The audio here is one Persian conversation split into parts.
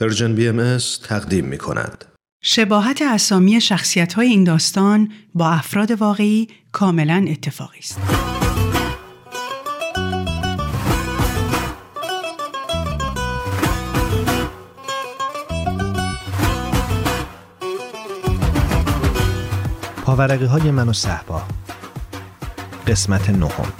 پرژن بی ام تقدیم می کند. شباهت اسامی شخصیت های این داستان با افراد واقعی کاملا اتفاقی است. پاورقی های من و صحبا قسمت نهم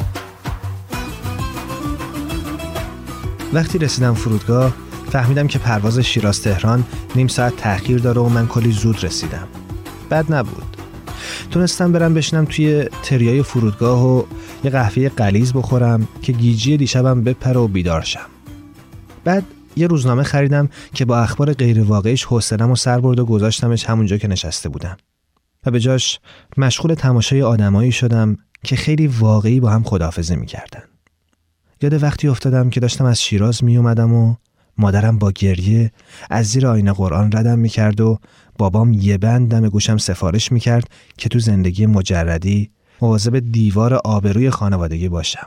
وقتی رسیدم فرودگاه فهمیدم که پرواز شیراز تهران نیم ساعت تأخیر داره و من کلی زود رسیدم. بد نبود. تونستم برم بشنم توی تریای فرودگاه و یه قهوه قلیز بخورم که گیجی دیشبم بپره و بیدار شم. بعد یه روزنامه خریدم که با اخبار غیر واقعیش حوصله‌مو سر برد و گذاشتمش همونجا که نشسته بودم. و به جاش مشغول تماشای آدمایی شدم که خیلی واقعی با هم خدافزه می‌کردن. یاد وقتی افتادم که داشتم از شیراز می اومدم و مادرم با گریه از زیر آینه قرآن ردم می‌کرد و بابام یه بند دم گوشم سفارش می‌کرد که تو زندگی مجردی مواظب دیوار آبروی خانوادگی باشم.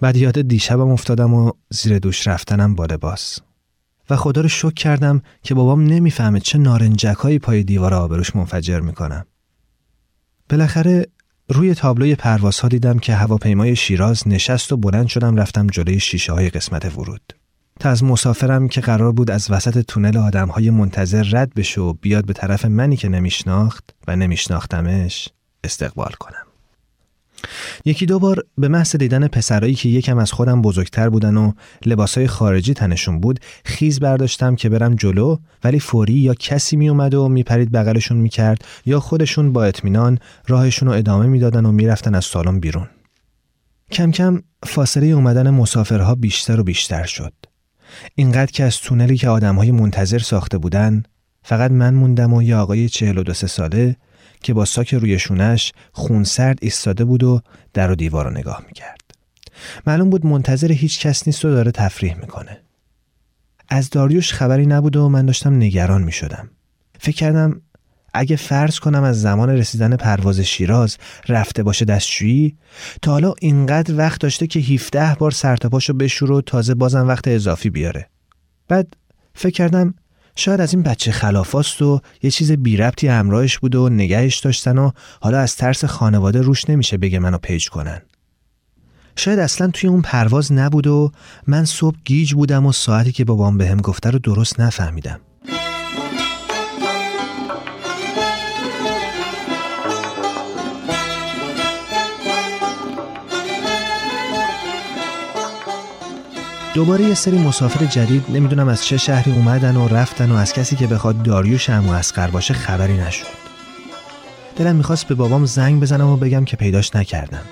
بعد یاد دیشبم افتادم و زیر دوش رفتنم با لباس. و خدا رو شک کردم که بابام نمی‌فهمه چه نارنجک پای دیوار آبروش منفجر می‌کنم. بالاخره روی تابلوی پروازها دیدم که هواپیمای شیراز نشست و بلند شدم رفتم جلوی شیشه های قسمت ورود. از مسافرم که قرار بود از وسط تونل آدم های منتظر رد بشه و بیاد به طرف منی که نمیشناخت و نمیشناختمش استقبال کنم. یکی دو بار به محض دیدن پسرایی که یکم از خودم بزرگتر بودن و لباسای خارجی تنشون بود خیز برداشتم که برم جلو ولی فوری یا کسی می اومد و میپرید بغلشون می‌کرد یا خودشون با اطمینان راهشون رو ادامه می‌دادن و می‌رفتن از سالن بیرون کم کم فاصله اومدن مسافرها بیشتر و بیشتر شد اینقدر که از تونلی که آدمهای منتظر ساخته بودن فقط من موندم و یه آقای چهل و دو ساله که با ساک روی شونش خونسرد ایستاده بود و در و دیوار رو نگاه می‌کرد. معلوم بود منتظر هیچ کس نیست و داره تفریح می‌کنه. از داریوش خبری نبود و من داشتم نگران می‌شدم. فکر کردم اگه فرض کنم از زمان رسیدن پرواز شیراز رفته باشه دستشویی تا حالا اینقدر وقت داشته که 17 بار سرتاپاشو بشور و تازه بازم وقت اضافی بیاره. بعد فکر کردم شاید از این بچه خلافاست و یه چیز بی ربطی همراهش بود و نگهش داشتن و حالا از ترس خانواده روش نمیشه بگه منو پیج کنن. شاید اصلا توی اون پرواز نبود و من صبح گیج بودم و ساعتی که بابام بهم گفته رو درست نفهمیدم. دوباره یه سری مسافر جدید نمی‌دونم از چه شهری اومدن و رفتن و از کسی که بخواد داریوش هم و اسقر باشه خبری نشد. دلم می‌خواست به بابام زنگ بزنم و بگم که پیداش نکردم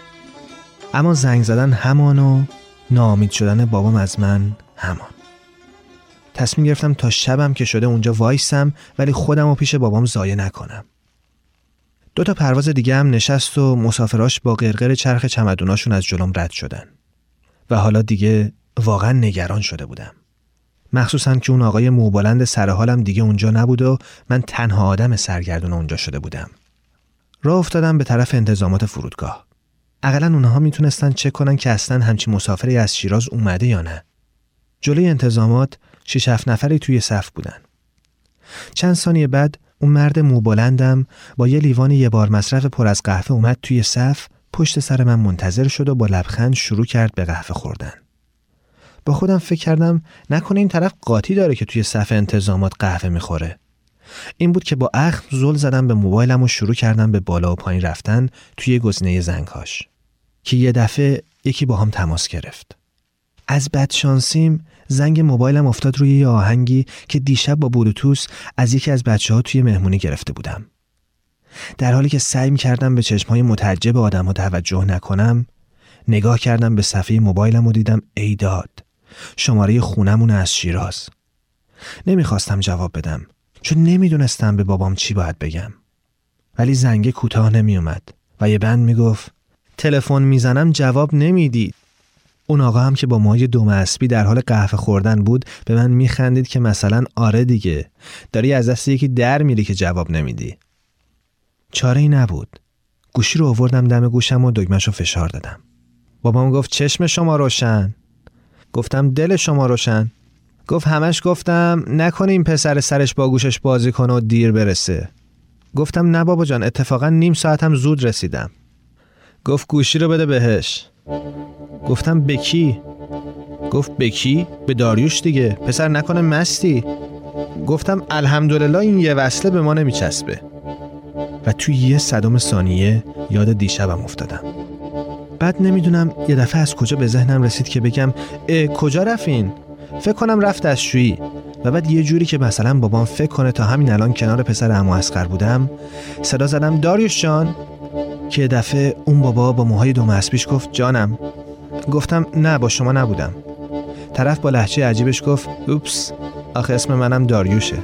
اما زنگ زدن همان و ناامید شدن بابام از من همان. تصمیم گرفتم تا شبم که شده اونجا وایسم ولی خودم و پیش بابام زایه نکنم. دو تا پرواز دیگه هم نشست و مسافراش با قرقر چرخ چمدوناشون از جلوم رد شدن. و حالا دیگه واقعا نگران شده بودم. مخصوصا که اون آقای موبالند سرحالم دیگه اونجا نبود و من تنها آدم سرگردون اونجا شده بودم. راه افتادم به طرف انتظامات فرودگاه. اقلا اونها می‌تونستن چک کنن که اصلا همچی مسافری از شیراز اومده یا نه. جلوی انتظامات شش هفت نفری توی صف بودن. چند ثانیه بعد اون مرد موبالندم با یه لیوان یه بار مصرف پر از قهوه اومد توی صف پشت سر من منتظر شد و با لبخند شروع کرد به قهوه خوردن. با خودم فکر کردم نکنه این طرف قاطی داره که توی صف انتظامات قهوه می‌خوره. این بود که با اخم زل زدم به موبایلم و شروع کردم به بالا و پایین رفتن توی گزینه زنگهاش که یه دفعه یکی با هم تماس گرفت. از بدشانسیم زنگ موبایلم افتاد روی یه آهنگی که دیشب با بلوتوس از یکی از بچه ها توی مهمونی گرفته بودم. در حالی که سعی می کردم به چشمهای متعجب آدم ها توجه نکنم نگاه کردم به صفحه موبایلم و دیدم ایداد شماره خونمون از شیراز. نمی‌خواستم جواب بدم چون نمی‌دونستم به بابام چی باید بگم. ولی زنگ کوتاه نمیومد و یه بند می‌گفت تلفن می‌زنم جواب نمی‌دید. اون آقا هم که با مای دوم اسبی در حال قهوه خوردن بود به من میخندید که مثلا آره دیگه. داری از دست یکی در میری که جواب نمیدی. چاره ای نبود. گوشی رو آوردم دم گوشم و دگمش رو فشار دادم. بابام گفت چشم شما روشن. گفتم دل شما روشن. گفت همش گفتم نکنه این پسر سرش با گوشش بازی کنه و دیر برسه. گفتم نه بابا جان اتفاقا نیم ساعتم زود رسیدم. گفت گوشی رو بده بهش. گفتم به کی؟ گفت به کی؟ به داریوش دیگه. پسر نکنه مستی. گفتم الحمدلله این یه وصله به ما نمیچسبه. و توی یه صدم ثانیه یاد دیشبم افتادم. بعد نمی‌دونم یه دفعه از کجا به ذهنم رسید که بگم اه کجا رفین فکر کنم رفت از شویی و بعد یه جوری که مثلا بابام فکر کنه تا همین الان کنار پسر امو اسقر بودم صدا زدم داریوش جان؟ که دفعه اون بابا با موهای دو مسبیش گفت جانم. گفتم نه با شما نبودم. طرف با لحچه عجیبش گفت اوپس آخه اسم منم داریوشه.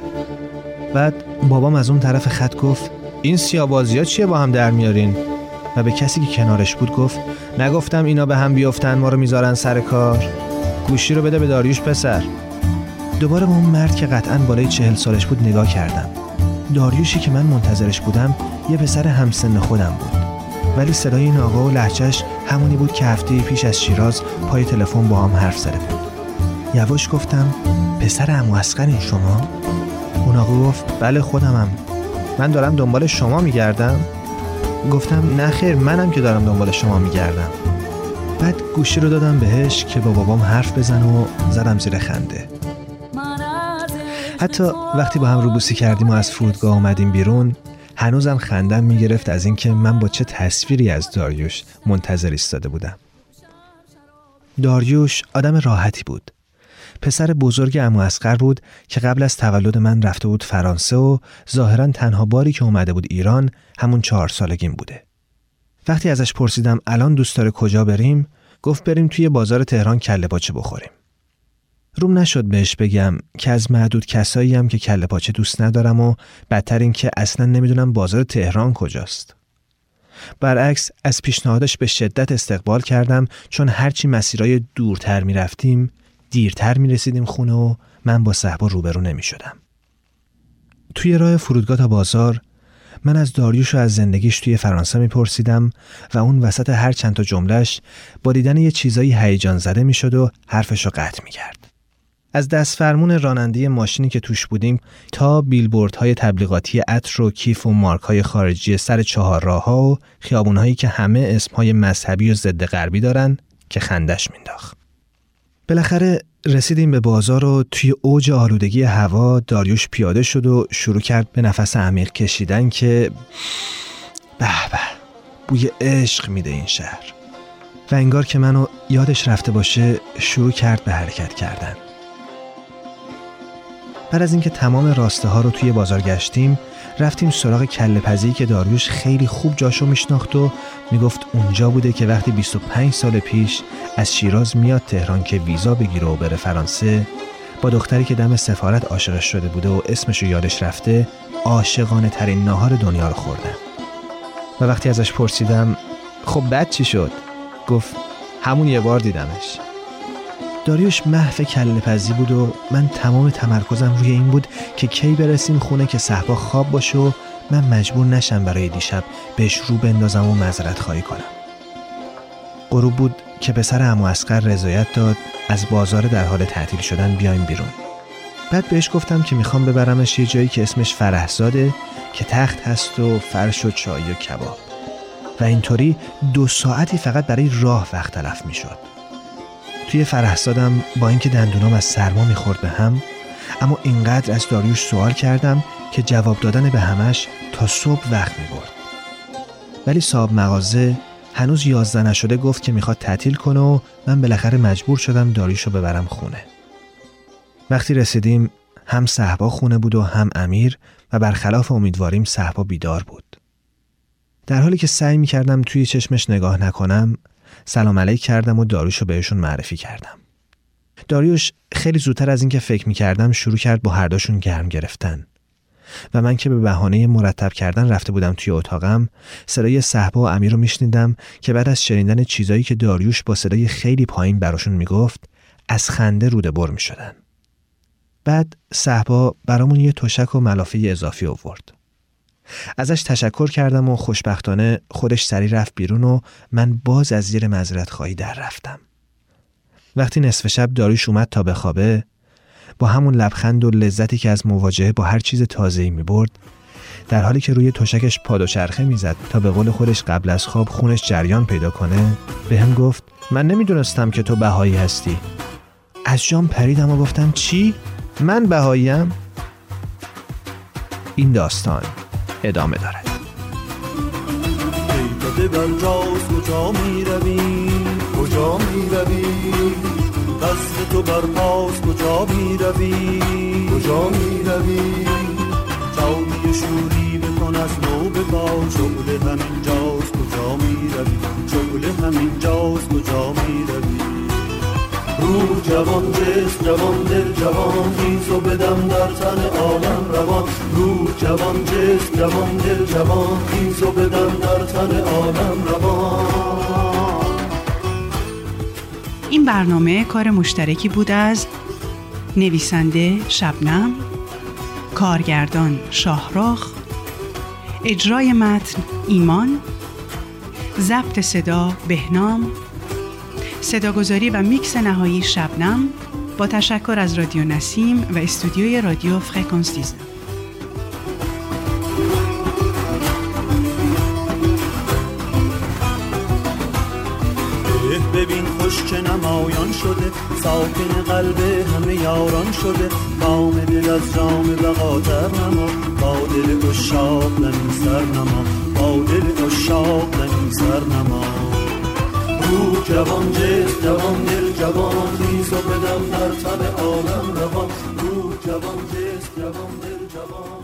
بعد بابام از اون طرف خط گفت این سیابازی ها چیه با هم در میارین؟ و به کسی که کنارش بود گفت نگفتم اینا به هم بیفتن ما رو می‌ذارن سر کار. گوشی رو بده به داریوش پسر. دوباره به اون مرد که قطعا بالای چهل سالش بود نگاه کردم. داریوشی که من منتظرش بودم یه پسر همسن خودم بود. ولی صدای این آقا و لحجهش همونی بود که هفته پیش از شیراز پای تلفن با هم حرف زده بود. یواش گفتم پسر امو این شما؟ اون آقا گفت بله خودمم. من دارم دنبال شما میگردم. گفتم نه خیر منم که دارم دنبال شما میگردم. بعد گوشی رو دادم بهش که با بابام حرف بزن و زدم زیر خنده. حتی وقتی با هم روبوسی کردیم و از فرودگاه آمدیم بیرون هنوزم خندم می‌گرفت از اینکه من با چه تصویری از داریوش منتظر ایستاده بودم. داریوش آدم راحتی بود. پسر بزرگ امو اسقر بود که قبل از تولد من رفته بود فرانسه و ظاهرا تنها باری که اومده بود ایران همون چهار سالگیم بوده وقتی ازش پرسیدم الان دوست داره کجا بریم گفت بریم توی بازار تهران کله پاچه بخوریم روم نشد بهش بگم که از معدود کسایی هم که کله پاچه دوست ندارم و بدتر این که اصلا نمی‌دونم بازار تهران کجاست. برعکس از پیشنهادش به شدت استقبال کردم چون هرچی مسیرهای دورتر می‌رفتیم دیرتر می رسیدیم خونه و من با صحبا روبرو نمی شدم. توی راه فرودگاه تا بازار من از داریوش و از زندگیش توی فرانسه میپرسیدم و اون وسط هر چند تا جملهش با دیدن یه چیزایی هیجان زده می‌شد و حرفش رو قطع می‌کرد. از دست فرمون راننده ماشینی که توش بودیم تا های تبلیغاتی عطر و کیف و های خارجی سر چهار راه ها و هایی که همه های مذهبی و ضد غربی دارن که خندش مینداخت. بالاخره رسیدیم به بازار و توی اوج آلودگی هوا داریوش پیاده شد و شروع کرد به نفس عمیق کشیدن که به به بوی عشق میده این شهر. و انگار که منو یادش رفته باشه شروع کرد به حرکت کردن. بعد از اینکه تمام راسته ها رو توی بازار گشتیم رفتیم سراغ کله پزی که داریوش خیلی خوب جاشو میشناخت و می‌گفت اونجا بوده که وقتی 25 سال پیش از شیراز میاد تهران که ویزا بگیره و بره فرانسه با دختری که دم سفارت عاشقش شده بوده و اسمشو یادش رفته عاشقانه ترین ناهار دنیا رو خوردن. و وقتی ازش پرسیدم خب بعد چی شد؟ گفت همون یه بار دیدمش. داریوش محو کل پزی بود و من تمام تمرکزم روی این بود که کی برسیم خونه که صحبا خواب باشه و من مجبور نشم برای دیشب بهش رو بندازم و مذرت خواهی کنم. غروب بود که پسر امو اسقر رضایت داد از بازار در حال تعطیل شدن بیایم بیرون. بعد بهش گفتم که می‌خوام ببرمش یه جایی که اسمش فرهزاده که تخت هست و فرش و چای و کباب. و اینطوری دو ساعتی فقط برای راه وقت تلف می‌شد. توی فرهزادم با اینکه دندونام از سرما می‌خورد به هم اما اینقدر از داریوش سوال کردم که جواب دادن به همش تا صبح وقت می‌برد. ولی صاحب مغازه هنوز یازده نشده گفت که می‌خواد تعطیل کنه و من بالاخره مجبور شدم داریوش رو ببرم خونه. وقتی رسیدیم هم صحبا خونه بود و هم امیر و برخلاف امیدواریم صحبا بیدار بود. در حالی که سعی می‌کردم توی چشمش نگاه نکنم سلام علیک کردم و داریوش رو بهشون معرفی کردم. داریوش خیلی زودتر از اینکه فکر می‌کردم شروع کرد با هر داشون گرم گرفتن. و من که به بهانه مرتب کردن رفته بودم توی اتاقم صدای صحبا و امیر رو میشنیدم که بعد از شنیدن چیزایی که داریوش با صدای خیلی پایین براشون می‌گفت از خنده روده بر می‌شدن بعد صحبا برامون یه تشک و ملافه اضافی آورد ازش تشکر کردم و خوشبختانه خودش سری رفت بیرون و من باز از زیر مذرت خواهی در رفتم. وقتی نصف شب داریش اومد تا بخوابه با همون لبخند و لذتی که از مواجهه با هر چیز تازه‌ای می‌برد در حالی که روی تشکش پاد و چرخه می‌زد تا به قول خودش قبل از خواب خونش جریان پیدا کنه به هم گفت من نمی‌دونستم که تو بهایی هستی از جام پریدم و گفتم چی؟ من بهاییم؟ این داستان ادامه دارد. کجا می روی کجا می روی تو بر پاس کجا می روی کجا می روی جامی شوری بکن از نو بگا شغل همین جاست کجا می روی شغل همین جاست کجا می روی رو جوان جس جوان دل جوان خیز بدم در تن عالم روان. رو جوان جس جوان دل جوان. خیز بدم در تن عالم روان. این برنامه کار مشترکی بود از نویسنده شبنم کارگردان شاهراخ اجرای متن ایمان ضبط صدا بهنام صداگذاری و میکس نهایی شبنم با تشکر از رادیو نسیم و استودیوی رادیو فرکانس دیزن ببین خوش که نمایان شده ساکن قلب همه یاران شده. بام دل از جام بقاتر نما با دل اشاق سر نما با دل اشاق سر نما. رو جوان جس جوان دل جوان خیز و بدم در تن عالم روان. رو جوان جس جوان دل جوان.